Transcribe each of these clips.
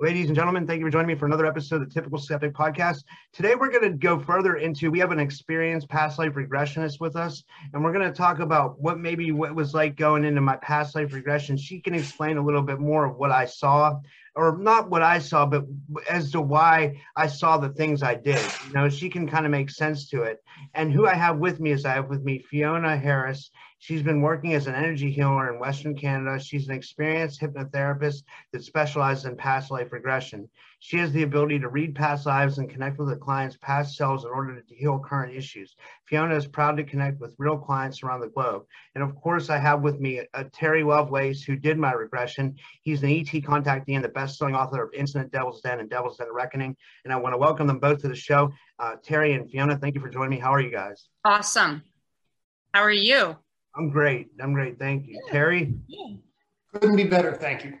Ladies and gentlemen, thank you for joining me for another episode of the Typical Skeptic Podcast. Today, we're going to go further into. We have an experienced past life regressionist with us, and we're going to talk about what maybe what was like going into my past life regression. She can explain a little bit more of what I saw, or not what I saw, but as to why I saw the things I did. You know, she can kind of make sense to it. And who I have with me is I have with me Fiona Harris. She's been working as an energy healer in Western Canada. She's an experienced hypnotherapist that specializes in past life regression. She has the ability to read past lives and connect with the client's past selves in order to heal current issues. Fiona is proud to connect with real clients around the globe. And of course, I have with me uh, Terry Lovelace, who did my regression. He's an ET contactee and the best-selling author of Incident Devil's Den and Devil's Den Reckoning. And I want to welcome them both to the show. Uh, Terry and Fiona, thank you for joining me. How are you guys? Awesome. How are you? I'm great. I'm great. Thank you. Terry? Couldn't be better. Thank you.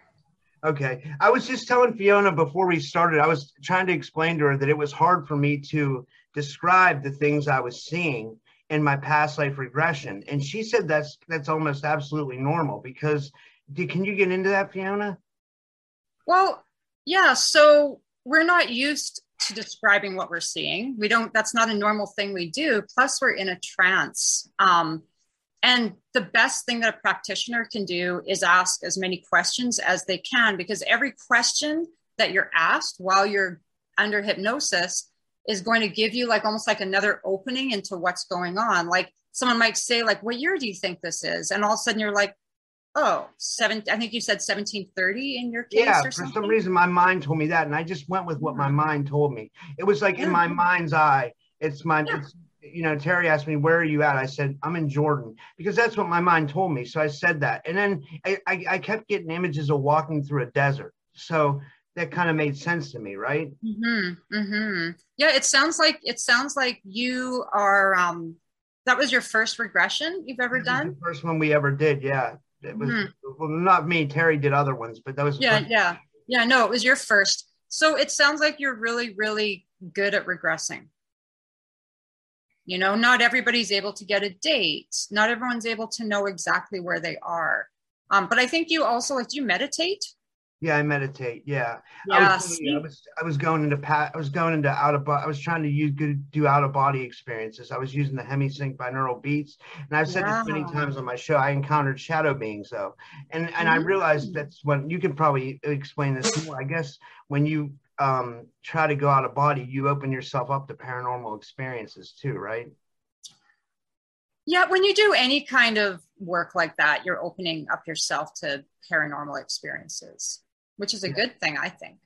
Okay. I was just telling Fiona before we started, I was trying to explain to her that it was hard for me to describe the things I was seeing in my past life regression. And she said that's that's almost absolutely normal because can you get into that, Fiona? Well, yeah. So we're not used to describing what we're seeing. We don't, that's not a normal thing we do. Plus, we're in a trance. Um, and the best thing that a practitioner can do is ask as many questions as they can, because every question that you're asked while you're under hypnosis is going to give you like almost like another opening into what's going on. Like someone might say, like, what year do you think this is? And all of a sudden you're like, oh, seven, I think you said 1730 in your case. Yeah, for some reason my mind told me that. And I just went with what my mm-hmm. mind told me. It was like yeah. in my mm-hmm. mind's eye. It's my yeah. it's you know, Terry asked me, where are you at? I said, I'm in Jordan because that's what my mind told me. So I said that. And then I, I, I kept getting images of walking through a desert. So that kind of made sense to me, right? Mm-hmm, mm-hmm. Yeah, it sounds like it sounds like you are um that was your first regression you've ever done? first one we ever did, yeah. It was mm-hmm. well not me, Terry did other ones, but that was Yeah, yeah. Yeah, no, it was your first. So it sounds like you're really, really good at regressing. You know, not everybody's able to get a date. Not everyone's able to know exactly where they are. Um, but I think you also like do you meditate? Yeah, I meditate. Yeah, yeah I, was, I was I was going into pat. I was going into out of. I was trying to use good do out of body experiences. I was using the HemiSync binaural beats, and I've said wow. this many times on my show. I encountered shadow beings though, and and mm-hmm. I realized that's when you can probably explain this more. I guess when you um, try to go out of body, you open yourself up to paranormal experiences too, right? Yeah, when you do any kind of work like that, you're opening up yourself to paranormal experiences, which is a good thing, I think.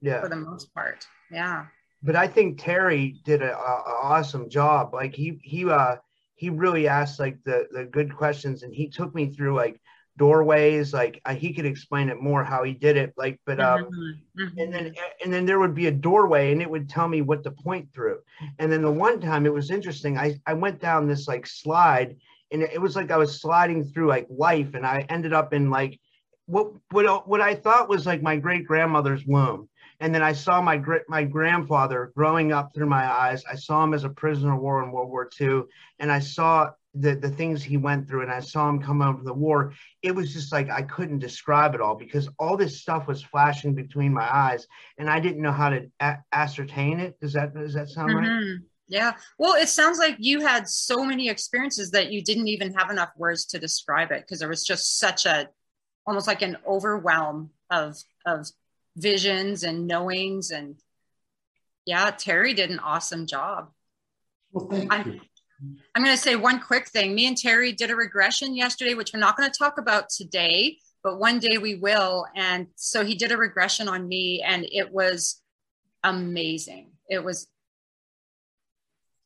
Yeah. For the most part. Yeah. But I think Terry did an awesome job. Like he he uh he really asked like the the good questions, and he took me through like doorways like uh, he could explain it more how he did it like but um mm-hmm. mm-hmm. and then and then there would be a doorway and it would tell me what to point through and then the one time it was interesting i i went down this like slide and it was like i was sliding through like life and i ended up in like what what what i thought was like my great grandmother's womb and then I saw my my grandfather growing up through my eyes. I saw him as a prisoner of war in World War II, and I saw the the things he went through and I saw him come out of the war, it was just like I couldn't describe it all because all this stuff was flashing between my eyes and I didn't know how to a- ascertain it. Does that does that sound mm-hmm. right? Yeah. Well, it sounds like you had so many experiences that you didn't even have enough words to describe it because there was just such a almost like an overwhelm of of visions and knowings and yeah, Terry did an awesome job. Well, thank I'm, you. I'm going to say one quick thing. Me and Terry did a regression yesterday, which we're not going to talk about today, but one day we will. And so he did a regression on me, and it was amazing. It was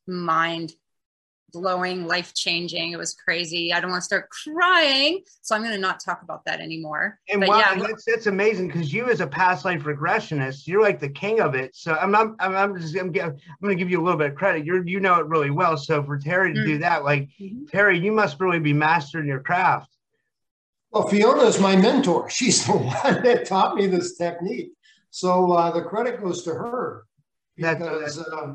mind blowing, life changing. It was crazy. I don't want to start crying, so I'm going to not talk about that anymore. And but wow, yeah, that's, that's amazing because you, as a past life regressionist, you're like the king of it. So I'm I'm, I'm just I'm, I'm going to give you a little bit of credit. You're you know it really well. So for Terry to mm-hmm. do that, like mm-hmm. Terry, you must really be mastering your craft. Well, Fiona is my mentor. She's the one that taught me this technique. So uh, the credit goes to her because. That's, uh,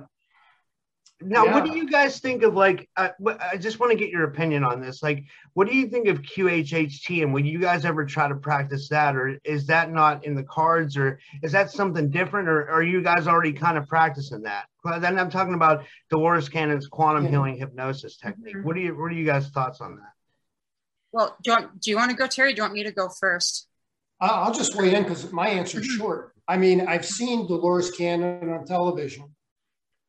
Now, Yeah. what do you guys think of like? Uh, I just want to get your opinion on this. Like, what do you think of QHHT, and would you guys ever try to practice that, or is that not in the cards, or is that something different, or are you guys already kind of practicing that? Well, then I'm talking about Dolores Cannon's quantum Yeah. healing hypnosis technique. Mhm. What do you? What are you guys' thoughts on that? Well, do you want, do you want to go, Terry? Do you want me to go first? I- I'll just weigh in because my answer is Mhm. short. I mean, I've seen Dolores Cannon on television.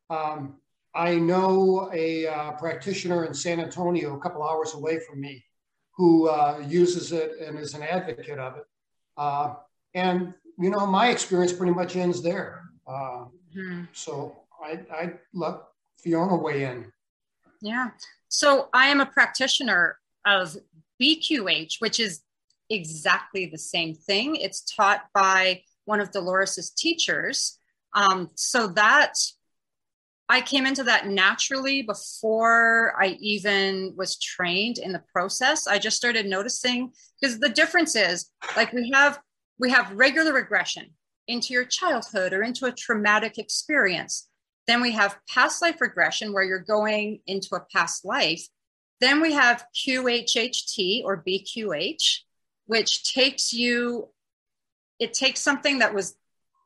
Um, I know a uh, practitioner in San Antonio, a couple hours away from me, who uh, uses it and is an advocate of it. Uh, and you know, my experience pretty much ends there. Uh, Mhm. so I, I'd let Fiona weigh in. Yeah. So I am a practitioner of BQH, which is exactly the same thing. It's taught by one of Dolores's teachers. Um, so that I came into that naturally before I even was trained in the process. I just started noticing because the difference is like we have we have regular regression into your childhood or into a traumatic experience. Then we have past life regression where you're going into a past life. Then we have QHHT or BQH, which takes you, it takes something that was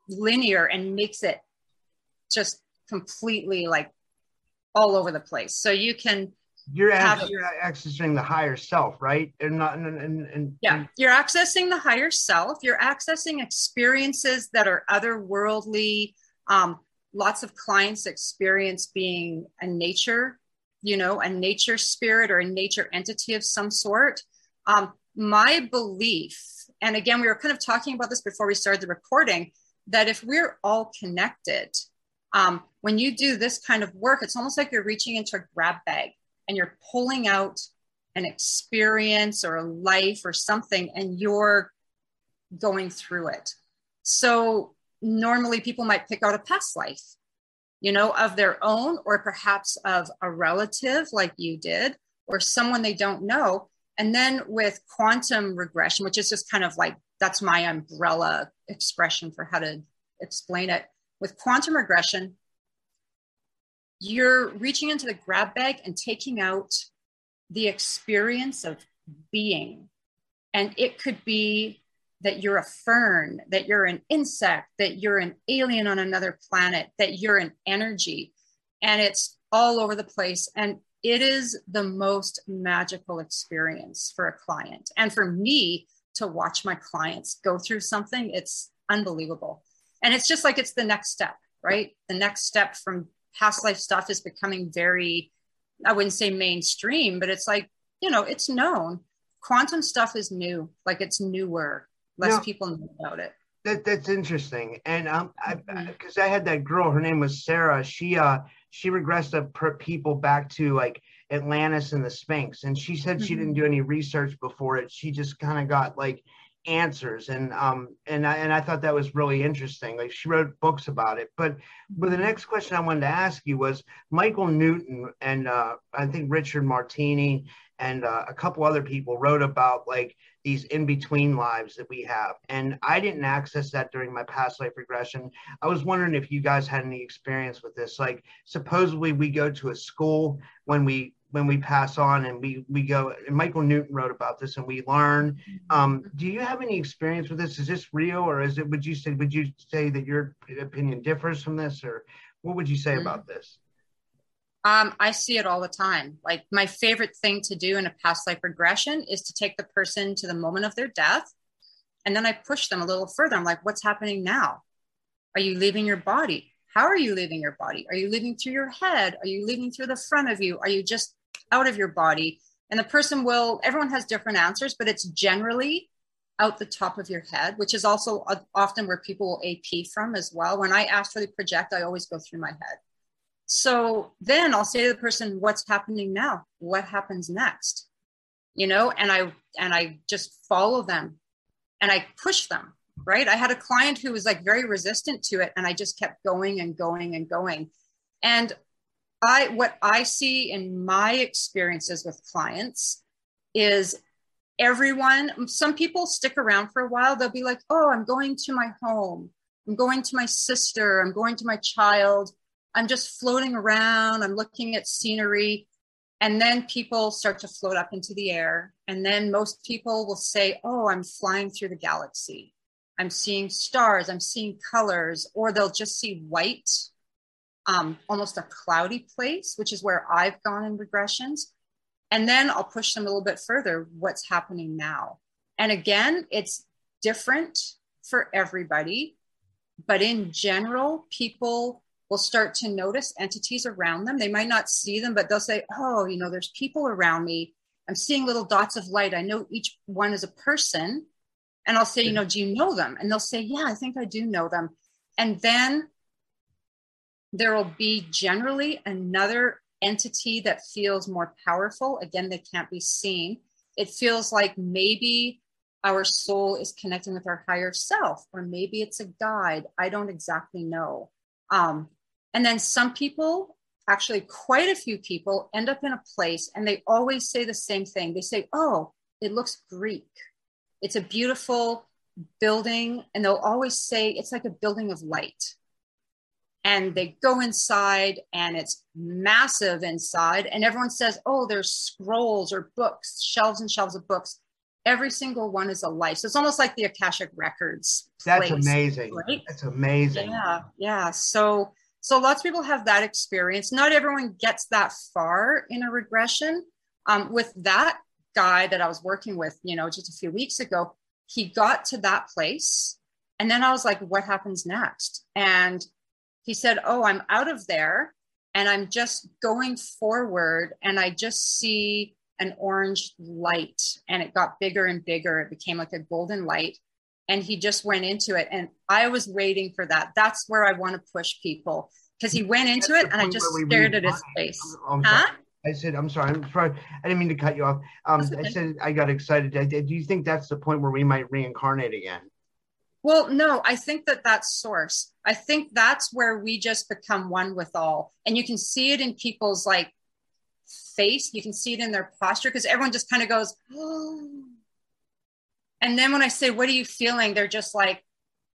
linear and makes it just completely like all over the place. So you can, You're, Have act- you're accessing the higher self, right? And not and and, and yeah, you're accessing the higher self. You're accessing experiences that are otherworldly. Um, lots of clients experience being a nature, you know, a nature spirit or a nature entity of some sort. Um, my belief, and again, we were kind of talking about this before we started the recording, that if we're all connected, um, when you do this kind of work, it's almost like you're reaching into a grab bag and you're pulling out an experience or a life or something and you're going through it. So normally people might pick out a past life, you know, of their own or perhaps of a relative like you did or someone they don't know. And then with quantum regression, which is just kind of like that's my umbrella expression for how to explain it. With quantum regression, you're reaching into the grab bag and taking out the experience of being. And it could be that you're a fern, that you're an insect, that you're an alien on another planet, that you're an energy. And it's all over the place. And it is the most magical experience for a client. And for me to watch my clients go through something, it's unbelievable. And it's just like it's the next step, right? The next step from past life stuff is becoming very, I wouldn't say mainstream, but it's like, you know, it's known. Quantum stuff is new, like it's newer. Less people know about it. That that's interesting, and um, I Mhm. because I had that girl, her name was Sarah. She uh she regressed up per people back to like Atlantis and the Sphinx, and she said she didn't do any research before it. She just kind of got like answers, and um and I and I thought that was really interesting. Like she wrote books about it. But but the next question I wanted to ask you was Michael Newton and uh, I think Richard Martini and uh, a couple other people wrote about like these in between lives that we have. And I didn't access that during my past life regression. I was wondering if you guys had any experience with this. Like, supposedly we go to a school when we when we pass on and we we go and michael newton wrote about this and we learn um, do you have any experience with this is this real or is it would you say would you say that your opinion differs from this or what would you say Mhm. about this Um, I see it all the time. Like my favorite thing to do in a past life regression is to take the person to the moment of their death, and then I push them a little further. I'm like, what's happening now? Are you leaving your body? How are you leaving your body? Are you leaving through your head? Are you leaving through the front of you? Are you just out of your body? And the person will, everyone has different answers, but it's generally out the top of your head, which is also often where people will AP from as well. When I astrally project, I always go through my head. So then I'll say to the person, what's happening now? What happens next? You know, and I and I just follow them and I push them, right? I had a client who was like very resistant to it and I just kept going and going and going. And I what I see in my experiences with clients is everyone some people stick around for a while. They'll be like oh i'm going to my home. I'm going to my sister. I'm going to my child. I'm just floating around, I'm looking at scenery. And then people start to float up into the air. And then most people will say, Oh, I'm flying through the galaxy. I'm seeing stars, I'm seeing colors, or they'll just see white, um, almost a cloudy place, which is where I've gone in regressions. And then I'll push them a little bit further. What's happening now? And again, it's different for everybody. But in general, people will start to notice entities around them. They might not see them, but they'll say, Oh, you know, there's people around me. I'm seeing little dots of light. I know each one is a person. And I'll say, You know, do you know them? And they'll say, Yeah, I think I do know them. And then there will be generally another entity that feels more powerful. Again, they can't be seen. It feels like maybe our soul is connecting with our higher self, or maybe it's a guide. I don't exactly know. Um, and then some people, actually, quite a few people, end up in a place and they always say the same thing. They say, Oh, it looks Greek. It's a beautiful building. And they'll always say, It's like a building of light and they go inside and it's massive inside. And everyone says oh there's scrolls or books shelves and shelves of books. Every single one is a life. So it's almost like the akashic records that's place, amazing. right? that's amazing. Yeah yeah. So so lots of people have that experience. Not everyone gets that far in a regression. Um, with that guy that i was working with you know just a few weeks ago he got to that place. And then i was like what happens next? And he said, Oh, I'm out of there and I'm just going forward and I just see an orange light and it got bigger and bigger. It became like a golden light. And he just went into it. And I was waiting for that. That's where I want to push people because he went into That's it and I just stared at his face. Oh, huh? I said, I'm sorry, I'm sorry. I didn't mean to cut you off. Um, okay. I said, I got excited. Do you think that's the point where we might reincarnate again? Well, no, I think that that's source. I think that's where we just become one with all. And you can see it in people's like face, you can see it in their posture because everyone just kind of goes, oh. And then when I say, What are you feeling? They're just like,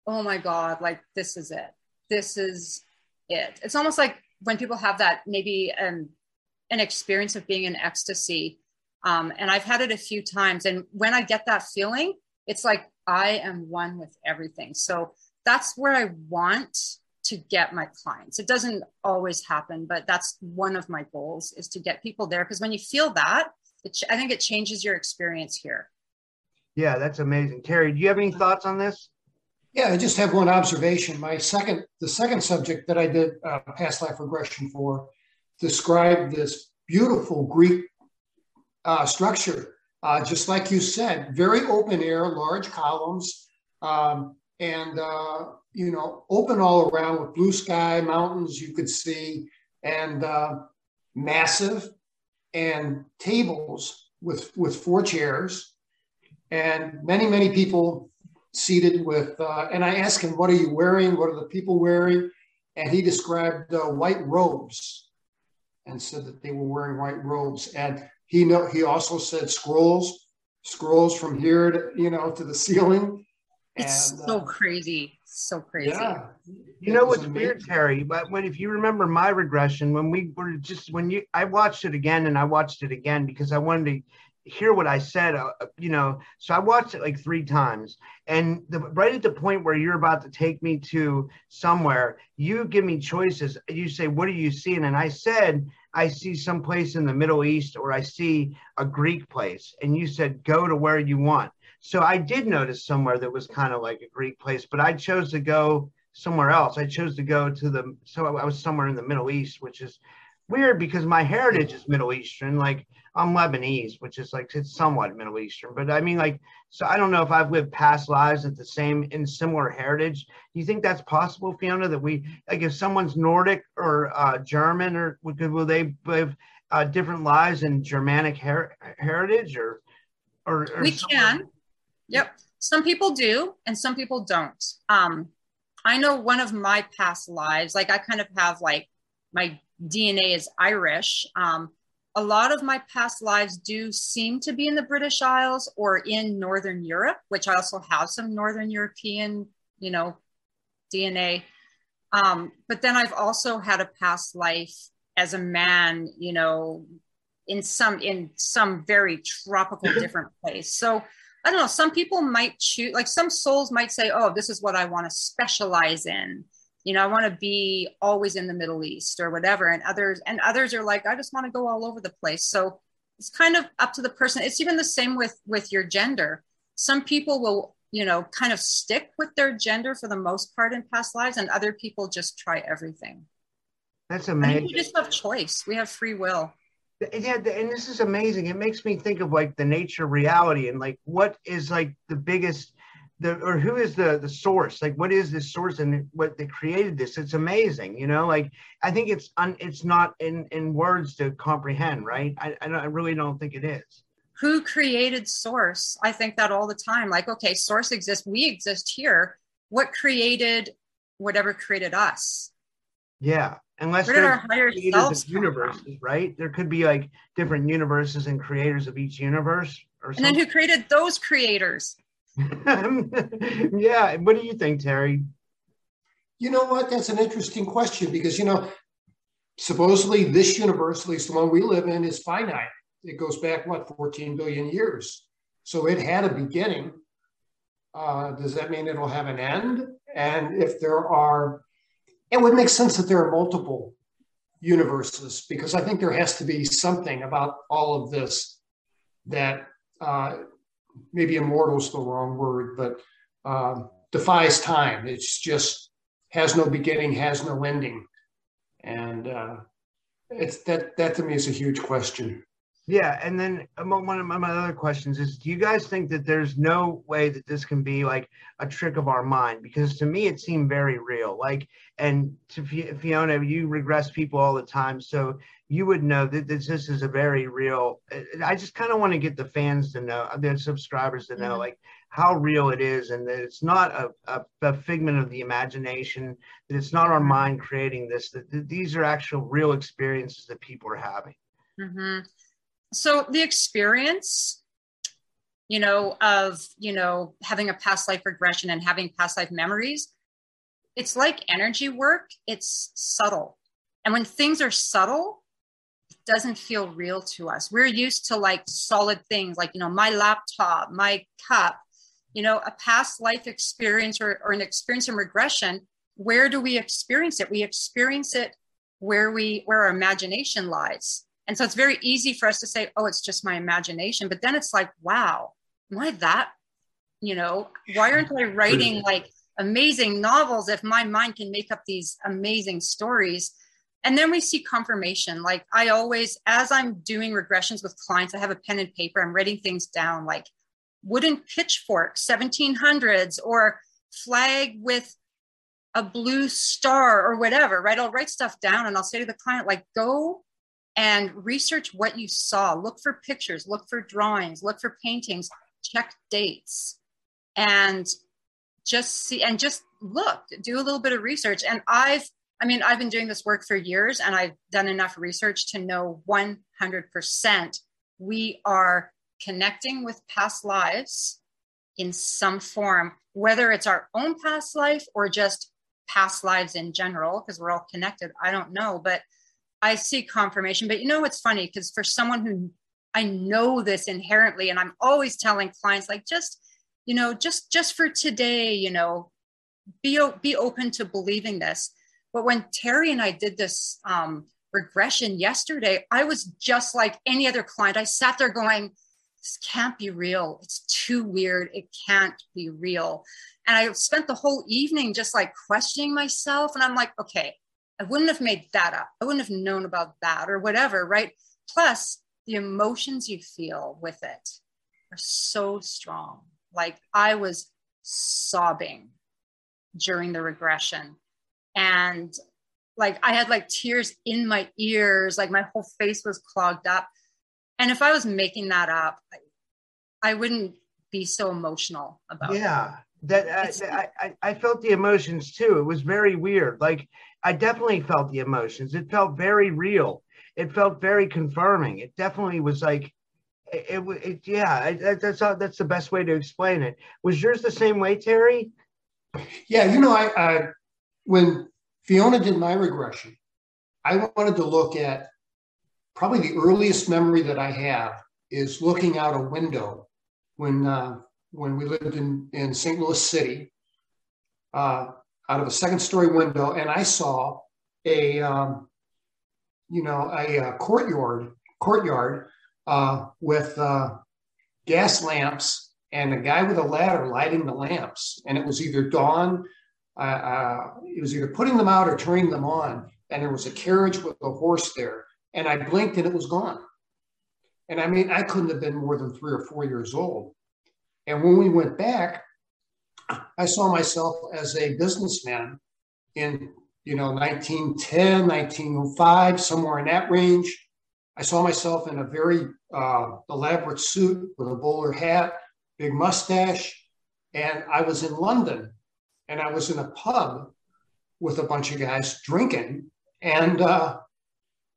Oh my God, like this is it. This is it. It's almost like when people have that maybe um, an experience of being in ecstasy. Um, and I've had it a few times. And when I get that feeling, it's like I am one with everything. So that's where I want to get my clients. It doesn't always happen, but that's one of my goals is to get people there. Because when you feel that, ch- I think it changes your experience here. Yeah, that's amazing. Terry, do you have any thoughts on this? Yeah, I just have one observation. My second, the second subject that I did uh, past life regression for described this beautiful Greek uh, structure uh, just like you said, very open air, large columns, um, and uh, you know, open all around with blue sky, mountains you could see, and uh, massive, and tables with with four chairs, and many many people seated with. Uh, and I asked him, "What are you wearing? What are the people wearing?" And he described uh, white robes, and said that they were wearing white robes and he know he also said scrolls, scrolls from here to you know to the ceiling. It's and, so uh, crazy, so crazy. Yeah, you know what's weird, Terry? But when if you remember my regression, when we were just when you, I watched it again and I watched it again because I wanted to hear what I said, uh, you know. So I watched it like three times, and the, right at the point where you're about to take me to somewhere, you give me choices. You say, "What are you seeing?" And I said, I see some place in the Middle East or I see a Greek place. And you said, go to where you want. So I did notice somewhere that was kind of like a Greek place, but I chose to go somewhere else. I chose to go to the, so I was somewhere in the Middle East, which is weird because my heritage is Middle Eastern. Like I'm Lebanese, which is like it's somewhat Middle Eastern. But I mean, like, so I don't know if I've lived past lives at the same in similar heritage. Do you think that's possible, Fiona? That we like if someone's Nordic or uh, German or could will they live uh, different lives in Germanic her- heritage or or, or we can. Yep, some people do, and some people don't. Um, I know one of my past lives, like I kind of have like my DNA is Irish. Um, a lot of my past lives do seem to be in the British Isles or in Northern Europe, which I also have some Northern European, you know, DNA. Um, but then I've also had a past life as a man, you know, in some in some very tropical different place. So I don't know. Some people might choose, like some souls might say, "Oh, this is what I want to specialize in." You know, I want to be always in the Middle East or whatever. And others, and others are like, "I just want to go all over the place." So it's kind of up to the person. It's even the same with with your gender. Some people will, you know, kind of stick with their gender for the most part in past lives, and other people just try everything. That's amazing. I mean, we just have choice. We have free will yeah and this is amazing it makes me think of like the nature of reality and like what is like the biggest the or who is the the source? Like what is this source and what they created this? It's amazing you know? Like i think it's un, it's not in in words to comprehend right? I, I, I really don't think it is. Who created source? I think that all the time like okay source exists we exist here. What created whatever created us? Yeah unless Where did our higher selves universes, right? There could be like different universes and creators of each universe. Or and then who created those creators? yeah. What do you think, Terry? You know what? That's an interesting question because, you know, supposedly this universe, at least the one we live in, is finite. It goes back, what, 14 billion years. So it had a beginning. Uh, does that mean it'll have an end? And if there are it would make sense that there are multiple universes because I think there has to be something about all of this that uh, maybe immortal is the wrong word, but uh, defies time. It's just has no beginning, has no ending, and uh, it's that that to me is a huge question. Yeah, and then one of my other questions is: Do you guys think that there's no way that this can be like a trick of our mind? Because to me, it seemed very real. Like, and to Fiona, you regress people all the time, so you would know that this, this is a very real. I just kind of want to get the fans to know, the subscribers to know, mm-hmm. like how real it is, and that it's not a, a, a, figment of the imagination. That it's not our mm-hmm. mind creating this. That, that these are actual real experiences that people are having. Mm-hmm so the experience you know of you know having a past life regression and having past life memories it's like energy work. It's subtle. And when things are subtle it doesn't feel real to us. We're used to like solid things like you know my laptop my cup you know a past life experience or, or an experience in regression where do we experience it? We experience it where we where our imagination lies and so it's very easy for us to say, oh, it's just my imagination. But then it's like, wow, am I that? You know, why aren't I writing like amazing novels if my mind can make up these amazing stories? And then we see confirmation. Like I always, as I'm doing regressions with clients, I have a pen and paper, I'm writing things down like wooden pitchfork, 1700s, or flag with a blue star or whatever, right? I'll write stuff down and I'll say to the client, like, go and research what you saw. Look for pictures, look for drawings, look for paintings, check dates, and just see and just look, do a little bit of research. And I've, I mean, I've been doing this work for years and I've done enough research to know 100% we are connecting with past lives in some form, whether it's our own past life or just past lives in general, because we're all connected. I don't know, but I see confirmation. But you know what's funny? Because for someone who I know this inherently, and I'm always telling clients, like, just, you know, just just for today, you know, be be open to believing this. But when Terry and I did this um, regression yesterday, I was just like any other client. I sat there going, this can't be real. It's too weird. It can't be real. And I spent the whole evening just like questioning myself. And I'm like, okay, I wouldn't have made that up. I wouldn't have known about that or whatever, right? Plus, the emotions you feel with it are so strong. Like I was sobbing during the regression. And like I had like tears in my ears, like my whole face was clogged up. And if I was making that up, I, I wouldn't be so emotional about yeah. it Yeah that uh, I, I, I, felt the emotions too. It was very weird. Like I definitely felt the emotions. It felt very real. It felt very confirming. It definitely was like it. it, it yeah, that's how, that's the best way to explain it. Was yours the same way, Terry? Yeah, you know, I, I when Fiona did my regression. I wanted to look at probably the earliest memory that I have is looking out a window when uh, when we lived in, in St. Louis City, uh, out of a second story window, and I saw a um, you know a, a, courtyard courtyard uh, with uh, gas lamps and a guy with a ladder lighting the lamps, and it was either dawn. Uh, uh, it was either putting them out or turning them on, and there was a carriage with a horse there. And I blinked and it was gone. And I mean, I couldn't have been more than three or four years old. And when we went back, I saw myself as a businessman in, you know, 1910, 1905, somewhere in that range. I saw myself in a very uh, elaborate suit with a bowler hat, big mustache. And I was in London and I was in a pub with a bunch of guys drinking. And uh,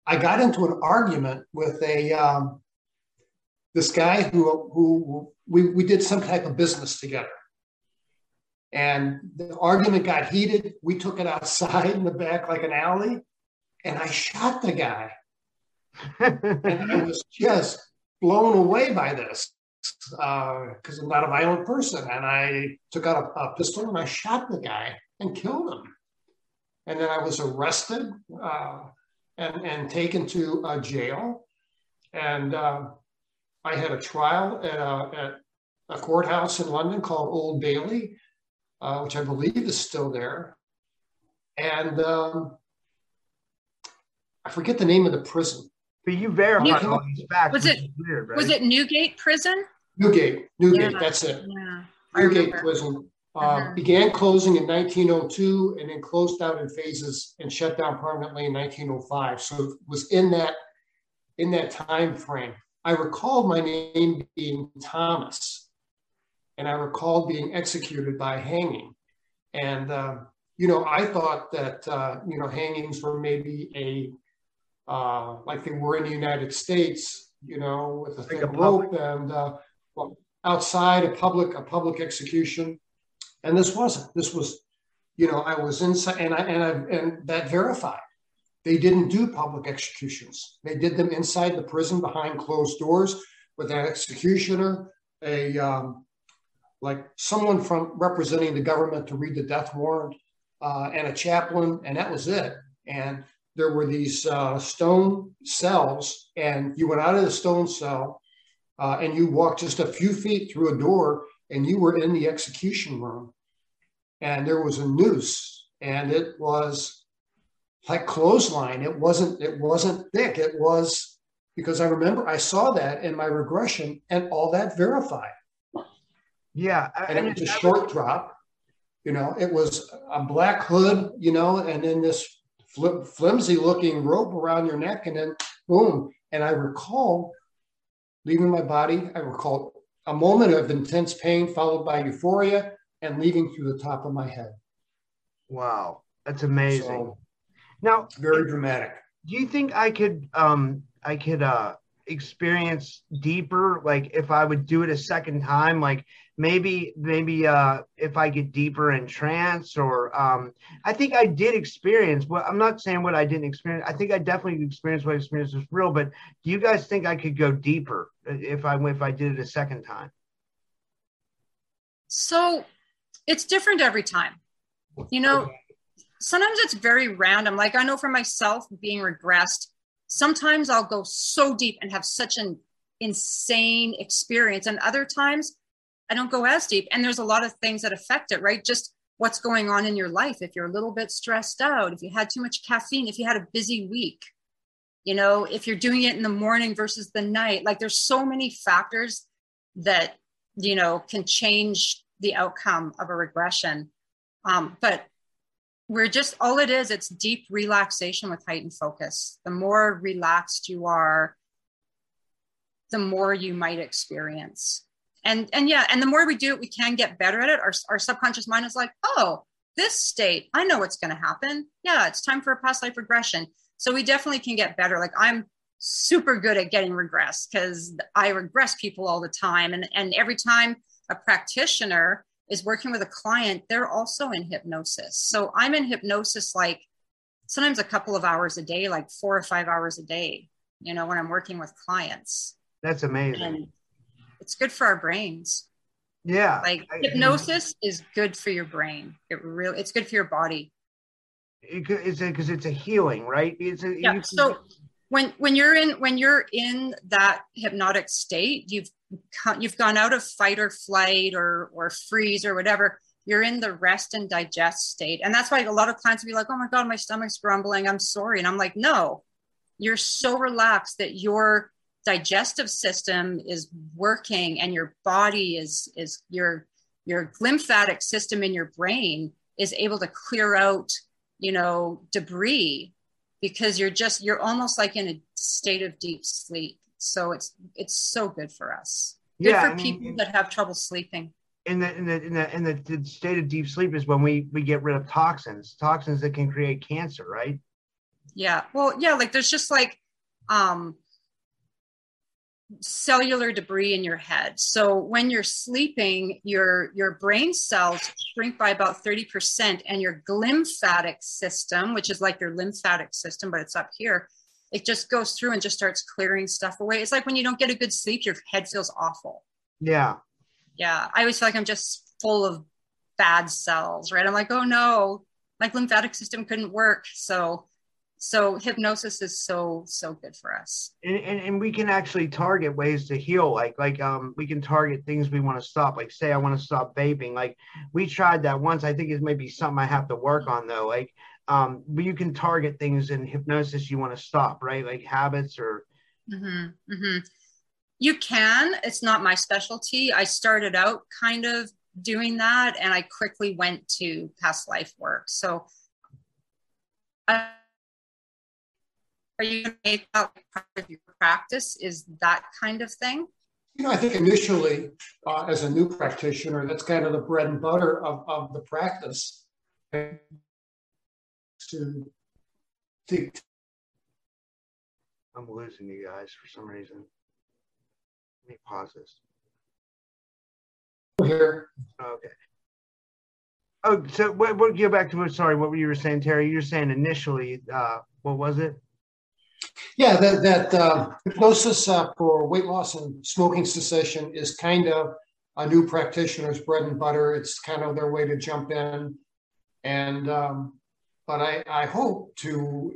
I got into an argument with a um, this guy who who we, we did some type of business together. And the argument got heated. We took it outside in the back like an alley, and I shot the guy. and I was just blown away by this because uh, I'm not a violent person. And I took out a, a, pistol and I shot the guy and killed him. And then I was arrested uh, and, and taken to a jail. And uh, I had a trial at a, at a, courthouse in London called Old Bailey, uh, which I believe is still there. And um, I forget the name of the prison. But you verified all these facts. Was it weird, right? was it Newgate Prison? Newgate, Newgate, yeah. that's it. Yeah, Newgate Prison. Uh, uh-huh. Began closing in 1902 and then closed down in phases and shut down permanently in 1905. So it was in that in that time frame. I recalled my name being Thomas, and I recalled being executed by hanging. And uh, you know, I thought that uh, you know hangings were maybe a uh, like they were in the United States, you know, with a thick rope and uh, well, outside a public a public execution and this wasn't. This was, you know, I was inside, and I and I and that verified. They didn't do public executions. They did them inside the prison behind closed doors with an executioner, a um, like someone from representing the government to read the death warrant, uh, and a chaplain, and that was it. And there were these uh, stone cells, and you went out of the stone cell, uh, and you walked just a few feet through a door, and you were in the execution room. And there was a noose and it was like clothesline. It wasn't it wasn't thick. It was because i remember i saw that in my regression and all that verified yeah and it was a short drop you know it was a black hood you know and then this flimsy looking rope around your neck and then boom and i recall leaving my body i recall a moment of intense pain followed by euphoria and leaving through the top of my head. Wow, that's amazing. So, now, very dramatic. Do you think I could um I could uh experience deeper like if I would do it a second time like maybe maybe uh if I get deeper in trance or um I think I did experience what I'm not saying what I didn't experience I think I definitely experienced what I experienced was real but do you guys think I could go deeper if I if I did it a second time? So it's different every time. You know sometimes it's very random like i know for myself being regressed sometimes i'll go so deep and have such an insane experience and other times i don't go as deep and there's a lot of things that affect it right just what's going on in your life if you're a little bit stressed out if you had too much caffeine if you had a busy week you know if you're doing it in the morning versus the night like there's so many factors that you know can change the outcome of a regression. Um, but we're just all it is it's deep relaxation with heightened focus. The more relaxed you are the more you might experience. And and yeah and the more we do it we can get better at it. Our, our subconscious mind is like oh this state i know what's going to happen. Yeah it's time for a past life regression. So we definitely can get better. Like i'm super good at getting regress because i regress people all the time. And and every time a practitioner is working with a client, they're also in hypnosis. So I'm in hypnosis like sometimes a couple of hours a day, like four or five hours a day, you know, when I'm working with clients. That's amazing. And it's good for our brains. Yeah. Like hypnosis is good for your brain. It really, it's good for your body. It, it's because it's a healing, right? It's a, yeah. so when when you're in when you're in that hypnotic state, you've you've gone out of fight or flight or or freeze or whatever. You're in the rest and digest state, and that's why a lot of clients will be like, "Oh my god, my stomach's grumbling. I'm sorry," and I'm like, "No, you're so relaxed that your digestive system is working and your body is is your your lymphatic system in your brain is able to clear out you know debris because you're just you're almost like in a state of deep sleep so it's it's so good for us. Good yeah, for people that have trouble sleeping. In the in the in the in the, the state of deep sleep is when we we get rid of toxins toxins that can create cancer right? Yeah. Well yeah like there's just like um cellular debris in your head. So when you're sleeping, your your brain cells shrink by about 30% and your glymphatic system, which is like your lymphatic system but it's up here, it just goes through and just starts clearing stuff away. It's like when you don't get a good sleep, your head feels awful. Yeah. Yeah, I always feel like I'm just full of bad cells, right? I'm like, "Oh no, my lymphatic system couldn't work." So so hypnosis is so so good for us and, and, and we can actually target ways to heal like like um we can target things we want to stop like say i want to stop vaping like we tried that once i think it may be something i have to work on though like um but you can target things in hypnosis you want to stop right like habits or mm-hmm, mm-hmm. you can it's not my specialty i started out kind of doing that and i quickly went to past life work so I, are you going to make that part of your practice? Is that kind of thing? You know, I think initially, uh, as a new practitioner, that's kind of the bread and butter of, of the practice. To think. I'm losing you guys for some reason. Let me pause this. Here. Okay. Oh, so what? What? Go back to what? Sorry, what were you were saying, Terry? You were saying initially. Uh, what was it? Yeah, that, that uh, hypnosis uh, for weight loss and smoking cessation is kind of a new practitioner's bread and butter. It's kind of their way to jump in. And, um, but I, I hope to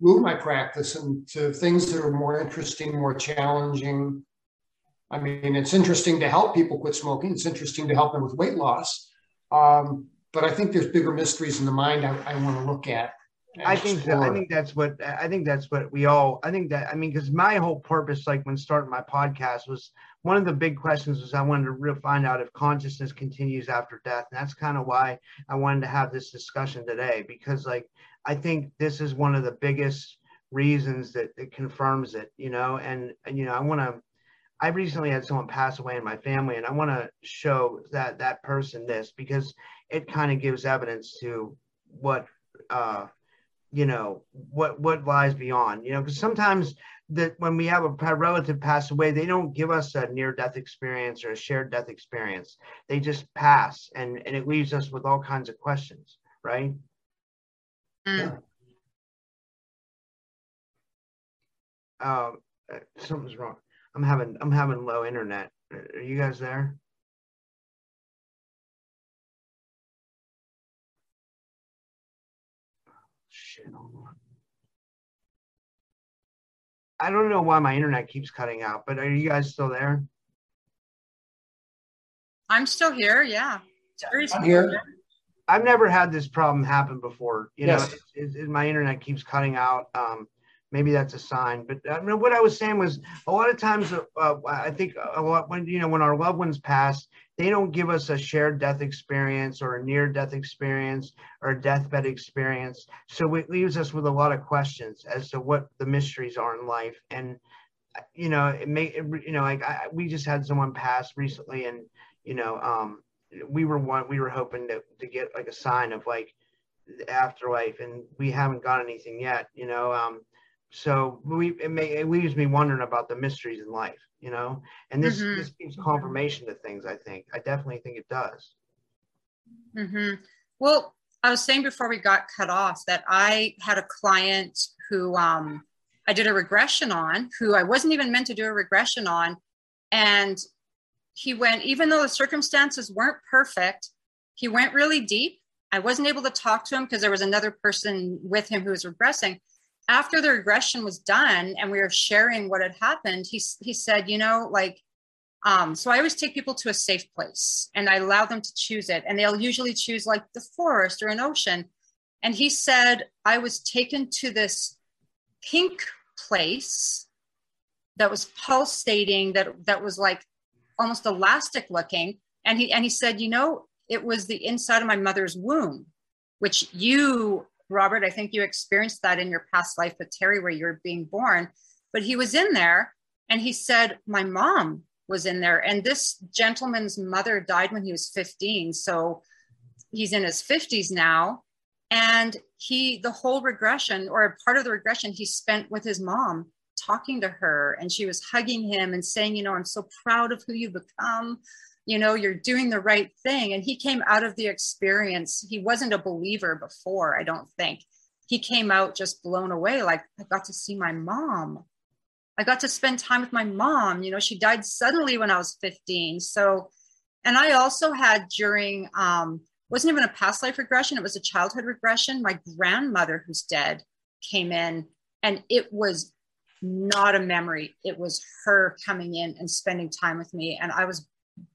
move my practice into things that are more interesting, more challenging. I mean, it's interesting to help people quit smoking, it's interesting to help them with weight loss. Um, but I think there's bigger mysteries in the mind I, I want to look at. I think so. I think that's what I think that's what we all I think that I mean because my whole purpose like when starting my podcast was one of the big questions was I wanted to find out if consciousness continues after death and that's kind of why I wanted to have this discussion today because like I think this is one of the biggest reasons that it confirms it you know and, and you know I want to I recently had someone pass away in my family and I want to show that that person this because it kind of gives evidence to what uh you know what what lies beyond you know because sometimes that when we have a relative pass away they don't give us a near death experience or a shared death experience. They just pass and and it leaves us with all kinds of questions right? Mm. um something's wrong. I'm having i'm having low internet. Are you guys there shit. I don't know why my internet keeps cutting out, but are you guys still there? I'm still here. Yeah. I'm here. I've never had this problem happen before. You yes. know, it, it, my internet keeps cutting out. Um, maybe that's a sign. But uh, what I was saying was a lot of times, uh, uh, I think a lot when you know when our loved ones pass, they don't give us a shared death experience or a near death experience or a deathbed experience. So it leaves us with a lot of questions as to what the mysteries are in life. And you know, it may you know like I, we just had someone pass recently, and you know, um, we were one we were hoping to to get like a sign of like the afterlife and we haven't got anything yet you know um so we it, may, it leaves me wondering about the mysteries in life you know and this mm-hmm. this gives confirmation to things i think i definitely think it does mm-hmm. well I was saying before we got cut off that I had a client who um, I did a regression on, who I wasn't even meant to do a regression on. And he went, even though the circumstances weren't perfect, he went really deep. I wasn't able to talk to him because there was another person with him who was regressing. After the regression was done and we were sharing what had happened, he, he said, you know, like, um, so I always take people to a safe place and I allow them to choose it. And they'll usually choose like the forest or an ocean. And he said, I was taken to this pink place that was pulsating, that that was like almost elastic looking. And he and he said, you know, it was the inside of my mother's womb, which you, Robert, I think you experienced that in your past life with Terry, where you were being born. But he was in there and he said, My mom was in there. And this gentleman's mother died when he was 15. So he's in his 50s now. And he, the whole regression or part of the regression, he spent with his mom talking to her. And she was hugging him and saying, You know, I'm so proud of who you've become. You know, you're doing the right thing. And he came out of the experience. He wasn't a believer before, I don't think. He came out just blown away, like, I got to see my mom I got to spend time with my mom. You know, she died suddenly when I was 15. So, and I also had during, um, wasn't even a past life regression, it was a childhood regression. My grandmother, who's dead, came in and it was not a memory. It was her coming in and spending time with me. And I was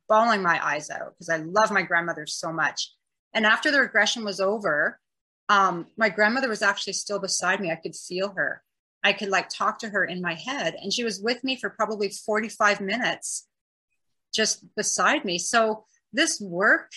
bawling my eyes out because I love my grandmother so much. And after the regression was over, um, my grandmother was actually still beside me. I could feel her. I could like talk to her in my head. And she was with me for probably 45 minutes just beside me. So this work,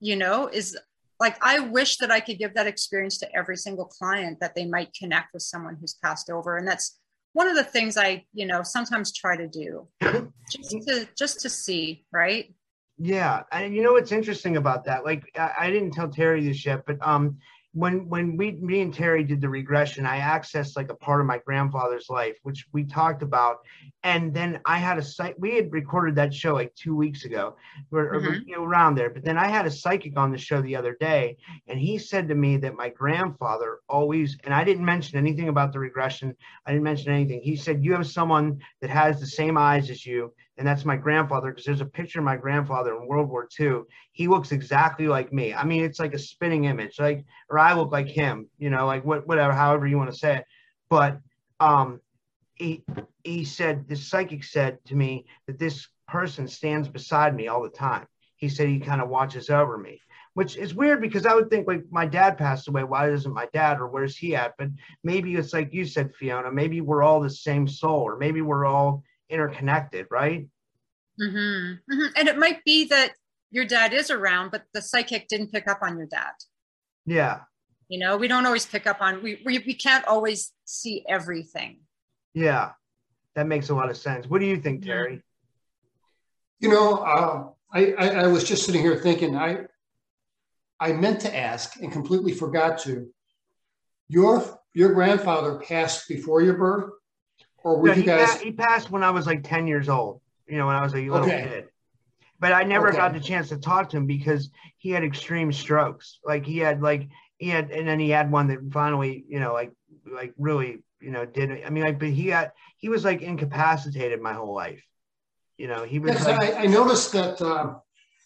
you know, is like I wish that I could give that experience to every single client that they might connect with someone who's passed over. And that's one of the things I, you know, sometimes try to do just to just to see, right? Yeah. And you know what's interesting about that? Like I, I didn't tell Terry this yet, but um when when we me and Terry did the regression, I accessed like a part of my grandfather's life, which we talked about, and then I had a site. We had recorded that show like two weeks ago, or, mm-hmm. or, you know, around there. But then I had a psychic on the show the other day, and he said to me that my grandfather always, and I didn't mention anything about the regression. I didn't mention anything. He said you have someone that has the same eyes as you and that's my grandfather because there's a picture of my grandfather in World War II. He looks exactly like me. I mean, it's like a spinning image, like or I look like him, you know, like what whatever, however you want to say it. But um, he he said this psychic said to me that this person stands beside me all the time. He said he kind of watches over me, which is weird because I would think like my dad passed away. Why isn't my dad or where's he at? But maybe it's like you said, Fiona. Maybe we're all the same soul, or maybe we're all interconnected, right? Mm-hmm. Mm-hmm. And it might be that your dad is around, but the psychic didn't pick up on your dad. Yeah. You know, we don't always pick up on, we, we, we can't always see everything. Yeah. That makes a lot of sense. What do you think, Terry? You know, uh, I, I, I was just sitting here thinking, I, I meant to ask and completely forgot to. Your your grandfather passed before your birth, or were you guys? Pa- he passed when I was like ten years old. You know, when I was a little okay. kid. But I never okay. got the chance to talk to him because he had extreme strokes. Like he had like he had, and then he had one that finally, you know, like like really, you know, did. I mean, like, but he had he was like incapacitated my whole life. You know, he was. Yes, like, I, I, noticed that uh,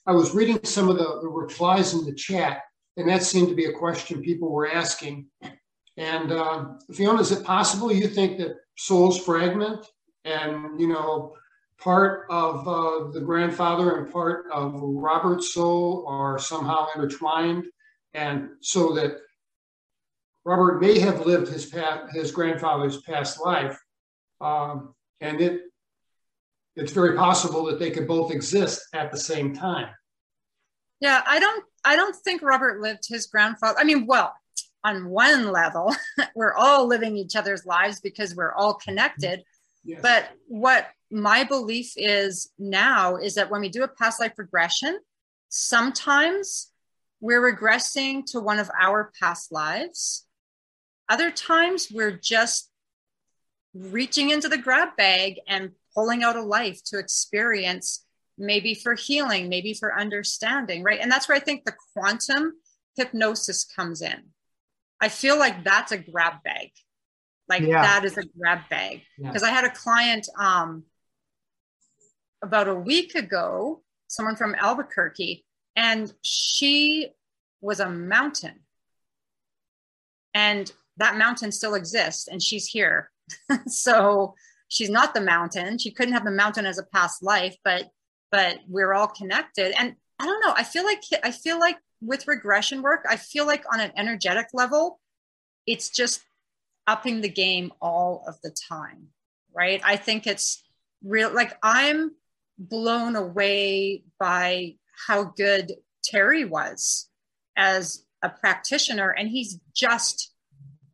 I was reading some of the, the replies in the chat, and that seemed to be a question people were asking. And uh, Fiona, is it possible you think that souls fragment and you know part of uh, the grandfather and part of Robert's soul are somehow intertwined, and so that Robert may have lived his past, his grandfather's past life, um, and it it's very possible that they could both exist at the same time. Yeah, I don't I don't think Robert lived his grandfather. I mean, well, on one level, we're all living each other's lives because we're all mm-hmm. connected. Yes. But what my belief is now is that when we do a past life regression, sometimes we're regressing to one of our past lives. Other times we're just reaching into the grab bag and pulling out a life to experience, maybe for healing, maybe for understanding, right? And that's where I think the quantum hypnosis comes in. I feel like that's a grab bag. Like Yeah. that is a grab bag. Yeah. Because I had a client um, about a week ago, someone from Albuquerque, and she was a mountain. And that mountain still exists, and she's here. so she's not the mountain. She couldn't have the mountain as a past life, but but we're all connected. And I don't know. I feel like I feel like with regression work, I feel like on an energetic level, it's just upping the game all of the time, right? I think it's real. Like I'm blown away by how good Terry was as a practitioner, and he's just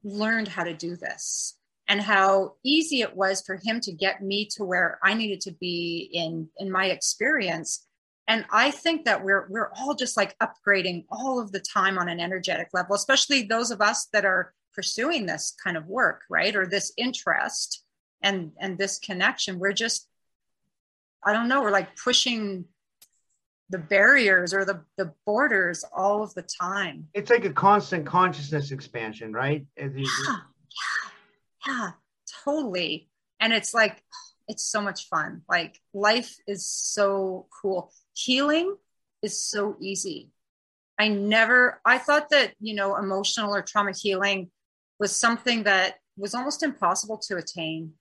learned how to do this and how easy it was for him to get me to where I needed to be in in my experience. And I think that we're we're all just like upgrading all of the time on an energetic level, especially those of us that are pursuing this kind of work, right? Or this interest and and this connection. We're just I don't know, we're like pushing the barriers or the, the borders all of the time. It's like a constant consciousness expansion, right? Yeah, yeah, yeah, totally. And it's like, it's so much fun. Like, life is so cool. Healing is so easy. I never, I thought that, you know, emotional or trauma healing was something that was almost impossible to attain.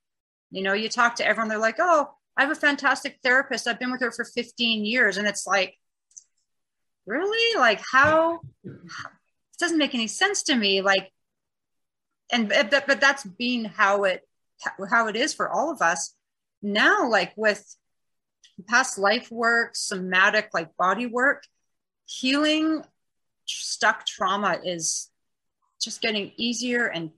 You know, you talk to everyone, they're like, oh, I have a fantastic therapist. I've been with her for 15 years. And it's like, really? Like, how? It doesn't make any sense to me. Like, and but, but that's being how it how it is for all of us now like with past life work somatic like body work healing stuck trauma is just getting easier and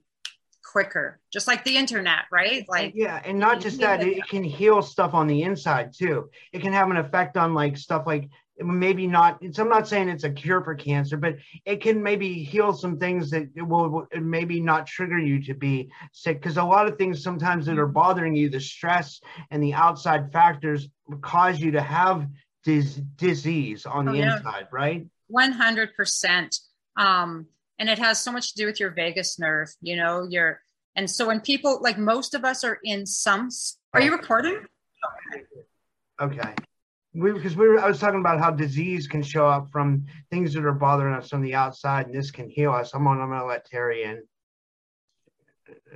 quicker just like the internet right like yeah, and not just that, it, it can heal stuff on the inside too. It can have an effect on like stuff like maybe not. It's, I'm not saying it's a cure for cancer, but it can maybe heal some things that it will maybe not trigger you to be sick. Because a lot of things sometimes that are bothering you, the stress and the outside factors cause you to have dis- disease on Oh, the yeah. inside, right? 100% um and it has so much to do with your vagus nerve you know your and so when people like most of us are in some are you recording Okay. We, because we were, I was talking about how disease can show up from things that are bothering us on the outside, and this can heal us. I'm on. I'm going to let Terry in.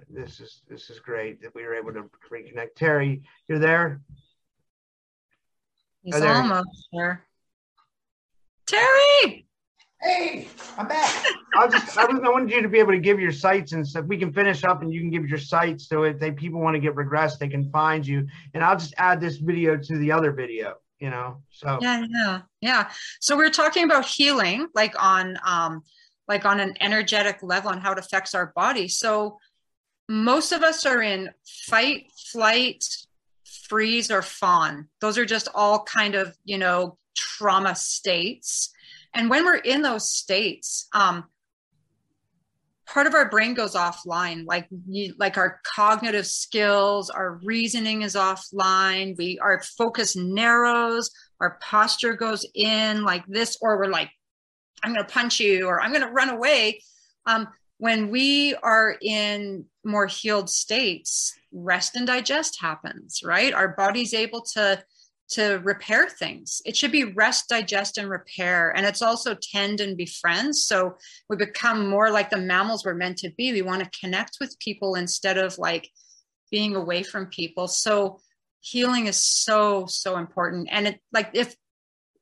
This is this is great that we were able to reconnect. Terry, you're there. he's Are there- almost there terry Hey, I'm back. I just I, was, I wanted you to be able to give your sites and stuff. We can finish up, and you can give your sites so if they people want to get regressed, they can find you. And I'll just add this video to the other video. You know, so. Yeah yeah yeah. So we're talking about healing like on um like on an energetic level and how it affects our body. So most of us are in fight flight freeze or fawn. Those are just all kind of you know trauma states. And when we're in those states um part of our brain goes offline like you, like our cognitive skills our reasoning is offline we our focus narrows our posture goes in like this or we're like i'm going to punch you or i'm going to run away. Um, when we are in more healed states rest and digest happens right? Our body's able to to repair things. It should be rest digest and repair. And it's also tend and befriend. So we become more like the mammals we're meant to be. We want to connect with people instead of like being away from people. So healing is so so important. And it like if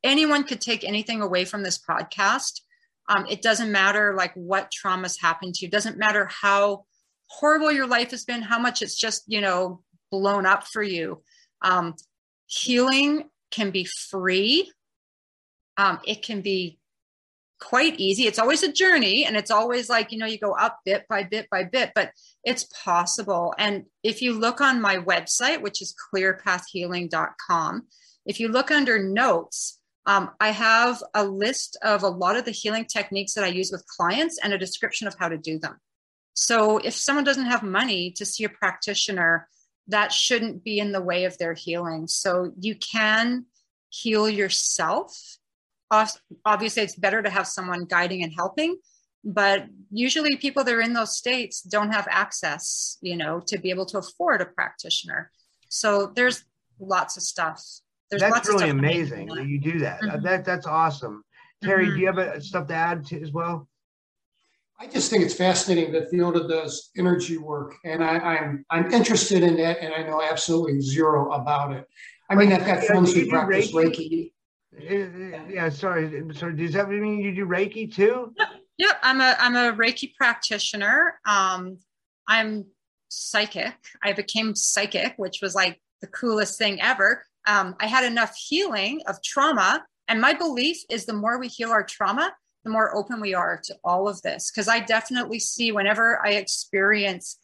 anyone could take anything away from this podcast um, it doesn't matter like what traumas happened to you. It doesn't matter how horrible your life has been how much it's just you know blown up for you. Um, healing can be free. Um, it can be quite easy. It's always a journey and it's always like you know you go up bit by bit by bit but it's possible. And if you look on my website which is clearpathhealing.com if you look under notes um, i have a list of a lot of the healing techniques that i use with clients and a description of how to do them. So if someone doesn't have money to see a practitioner that shouldn't be in the way of their healing. So you can heal yourself. Obviously it's better to have someone guiding and helping but usually people that are in those states don't have access you know to be able to afford a practitioner. So there's lots of stuff. There's that's really amazing that you do that. Mm-hmm. that that's awesome. Terry mm-hmm. do you have a, stuff to add to as well I just think it's fascinating that Fiona does energy work, and I, am I'm, I'm interested in that, and I know absolutely zero about it. I mean, I've got friends who practice Reiki. Reiki. Yeah, sorry, sorry. Does that mean you do Reiki too? Yep, yep. I'm a I'm a Reiki practitioner. Um, I'm psychic. I became psychic, which was like the coolest thing ever. Um, I had enough healing of trauma, and my belief is the more we heal our trauma, the more open we are to all of this. Because I definitely see whenever I experience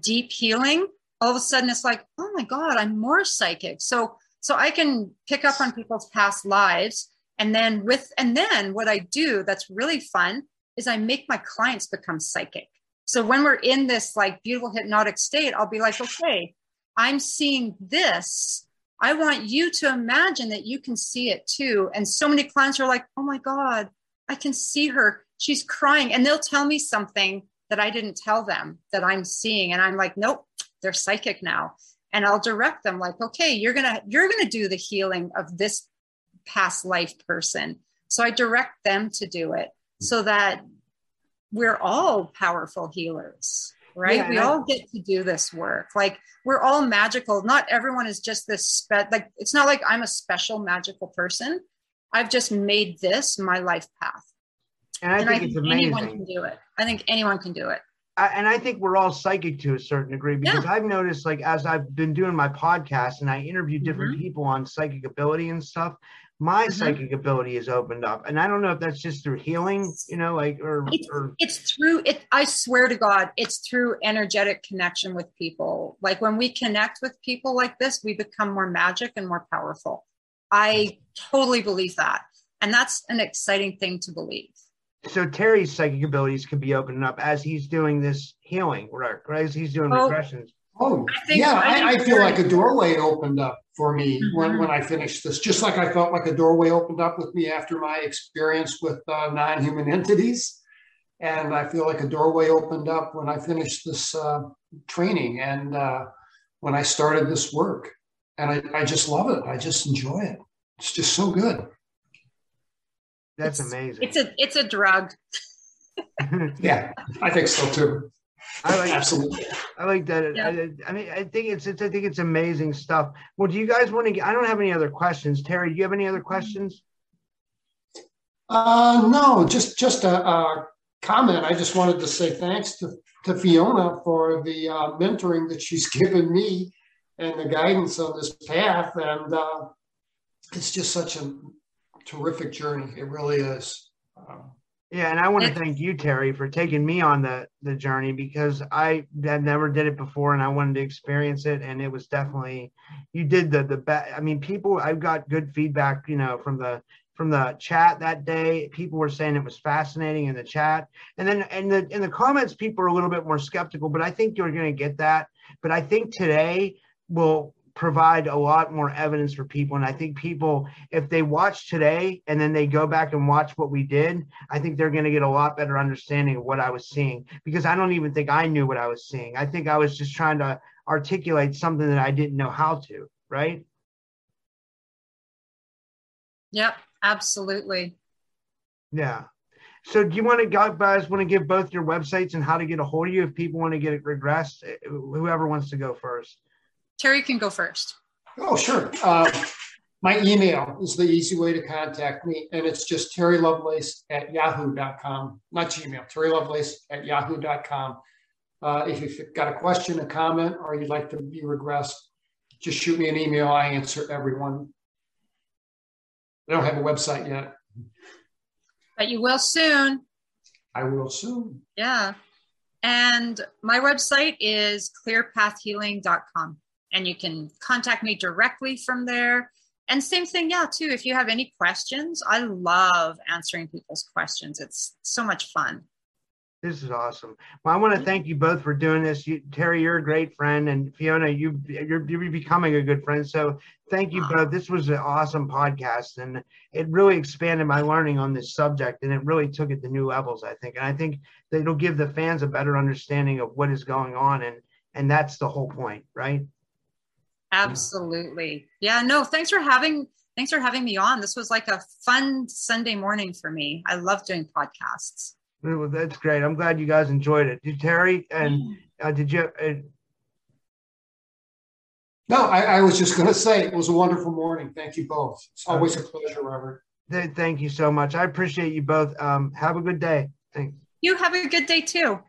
deep healing, all of a sudden it's like, oh my God, I'm more psychic. So so I can pick up on people's past lives. And then with and then what I do that's really fun is I make my clients become psychic. So when we're in this like beautiful hypnotic state, I'll be like, okay, I'm seeing this. I want you to imagine that you can see it too. And so many clients are like, oh my God, I can see her. She's crying. And they'll tell me something that I didn't tell them that I'm seeing. And I'm like, nope, they're psychic now. And I'll direct them like, okay, you're gonna, you're gonna do the healing of this past life person. So I direct them to do it so that we're all powerful healers right yeah, we all get to do this work like we're all magical not everyone is just this spe- like it's not like i'm a special magical person I've just made this my life path. And I and think, I think it's amazing. Anyone can do it. I think anyone can do it. I, and I think we're all psychic to a certain degree because yeah. I've noticed, like, as I've been doing my podcast and I interview different mm-hmm. people on psychic ability and stuff, my mm-hmm. psychic ability is opened up. And I don't know if that's just through healing, you know, like, or it's, or, it's through it. I swear to God, it's through energetic connection with people. Like, when we connect with people like this, we become more magic and more powerful. I totally believe that. And that's an exciting thing to believe. So Terry's psychic abilities can be opening up as he's doing this healing work, right? As he's doing oh, regressions. Oh, I think, yeah. I, I, feel like a doorway opened up for me mm-hmm. when, when I finished this, just like I felt like a doorway opened up with me after my experience with uh, non human entities. And I feel like a doorway opened up when I finished this uh, training and uh, when I started this work and I, I just love it. I just enjoy it. It's just so good. That's it's, amazing. It's a it's a drug. yeah, I think so too. I like absolutely. I like that. Yeah. I, I, mean, I think it's, it's I think it's amazing stuff. Well, do you guys want to? Get, I don't have any other questions. Terry, do you have any other questions? Uh, no, just just a, a comment. I just wanted to say thanks to to Fiona for the uh, mentoring that she's given me and the guidance on this path. And uh, it's just such a terrific journey. It really is. Um, yeah, and I want to thank you, Terry, for taking me on the the journey because I had never did it before, and I wanted to experience it, and it was definitely you did the the best. I mean, people, I've got good feedback, you know, from the from the chat that day. People were saying it was fascinating in the chat, and then in the in the comments, people are a little bit more skeptical, but I think you're going to get that. But I think today will provide a lot more evidence for people. And I think people, if they watch today and then they go back and watch what we did, I think they're going to get a lot better understanding of what I was seeing because I don't even think I knew what I was seeing. I think I was just trying to articulate something that I didn't know how to, right? Yep, absolutely. Yeah. So do you want to guys want to give both your websites and how to get a hold of you if people want to get it regressed? Eh, whoever wants to go first. Terry can go first. Oh, sure. Uh, my email is the easy way to contact me, and it's just Terry Lovelace at yahoo.com, not Gmail, Terry Lovelace at yahoo.com. Uh, if you've got a question, a comment, or you'd like to be regressed, just shoot me an email. I answer everyone. I don't have a website yet. But you will soon. I will soon. Yeah. And my website is clearpathhealing.com and you can contact me directly from there. And same thing, yeah, too. If you have any questions, I love answering people's questions. It's so much fun. This is awesome. Well, I want to mm-hmm. thank you both for doing this. You, Terry, you're a great friend, and Fiona, you you're, you're becoming a good friend. So thank you both. This was an awesome podcast, and it really expanded my learning on this subject, and it really took it to new levels. I think, and I think that it'll give the fans a better understanding of what is going on, and and that's the whole point, right? Absolutely. Yeah. No. Thanks for having thanks for having me on. This was like a fun Sunday morning for me. I love doing podcasts. Well, that's great. I'm glad you guys enjoyed it. Did Terry and uh, did you? Uh, no, I, I, was just going to say it was a wonderful morning. Thank you both. It's always a pleasure, Robert. Thank you so much. I appreciate you both. Um, have a good day. Thanks. You have a good day too.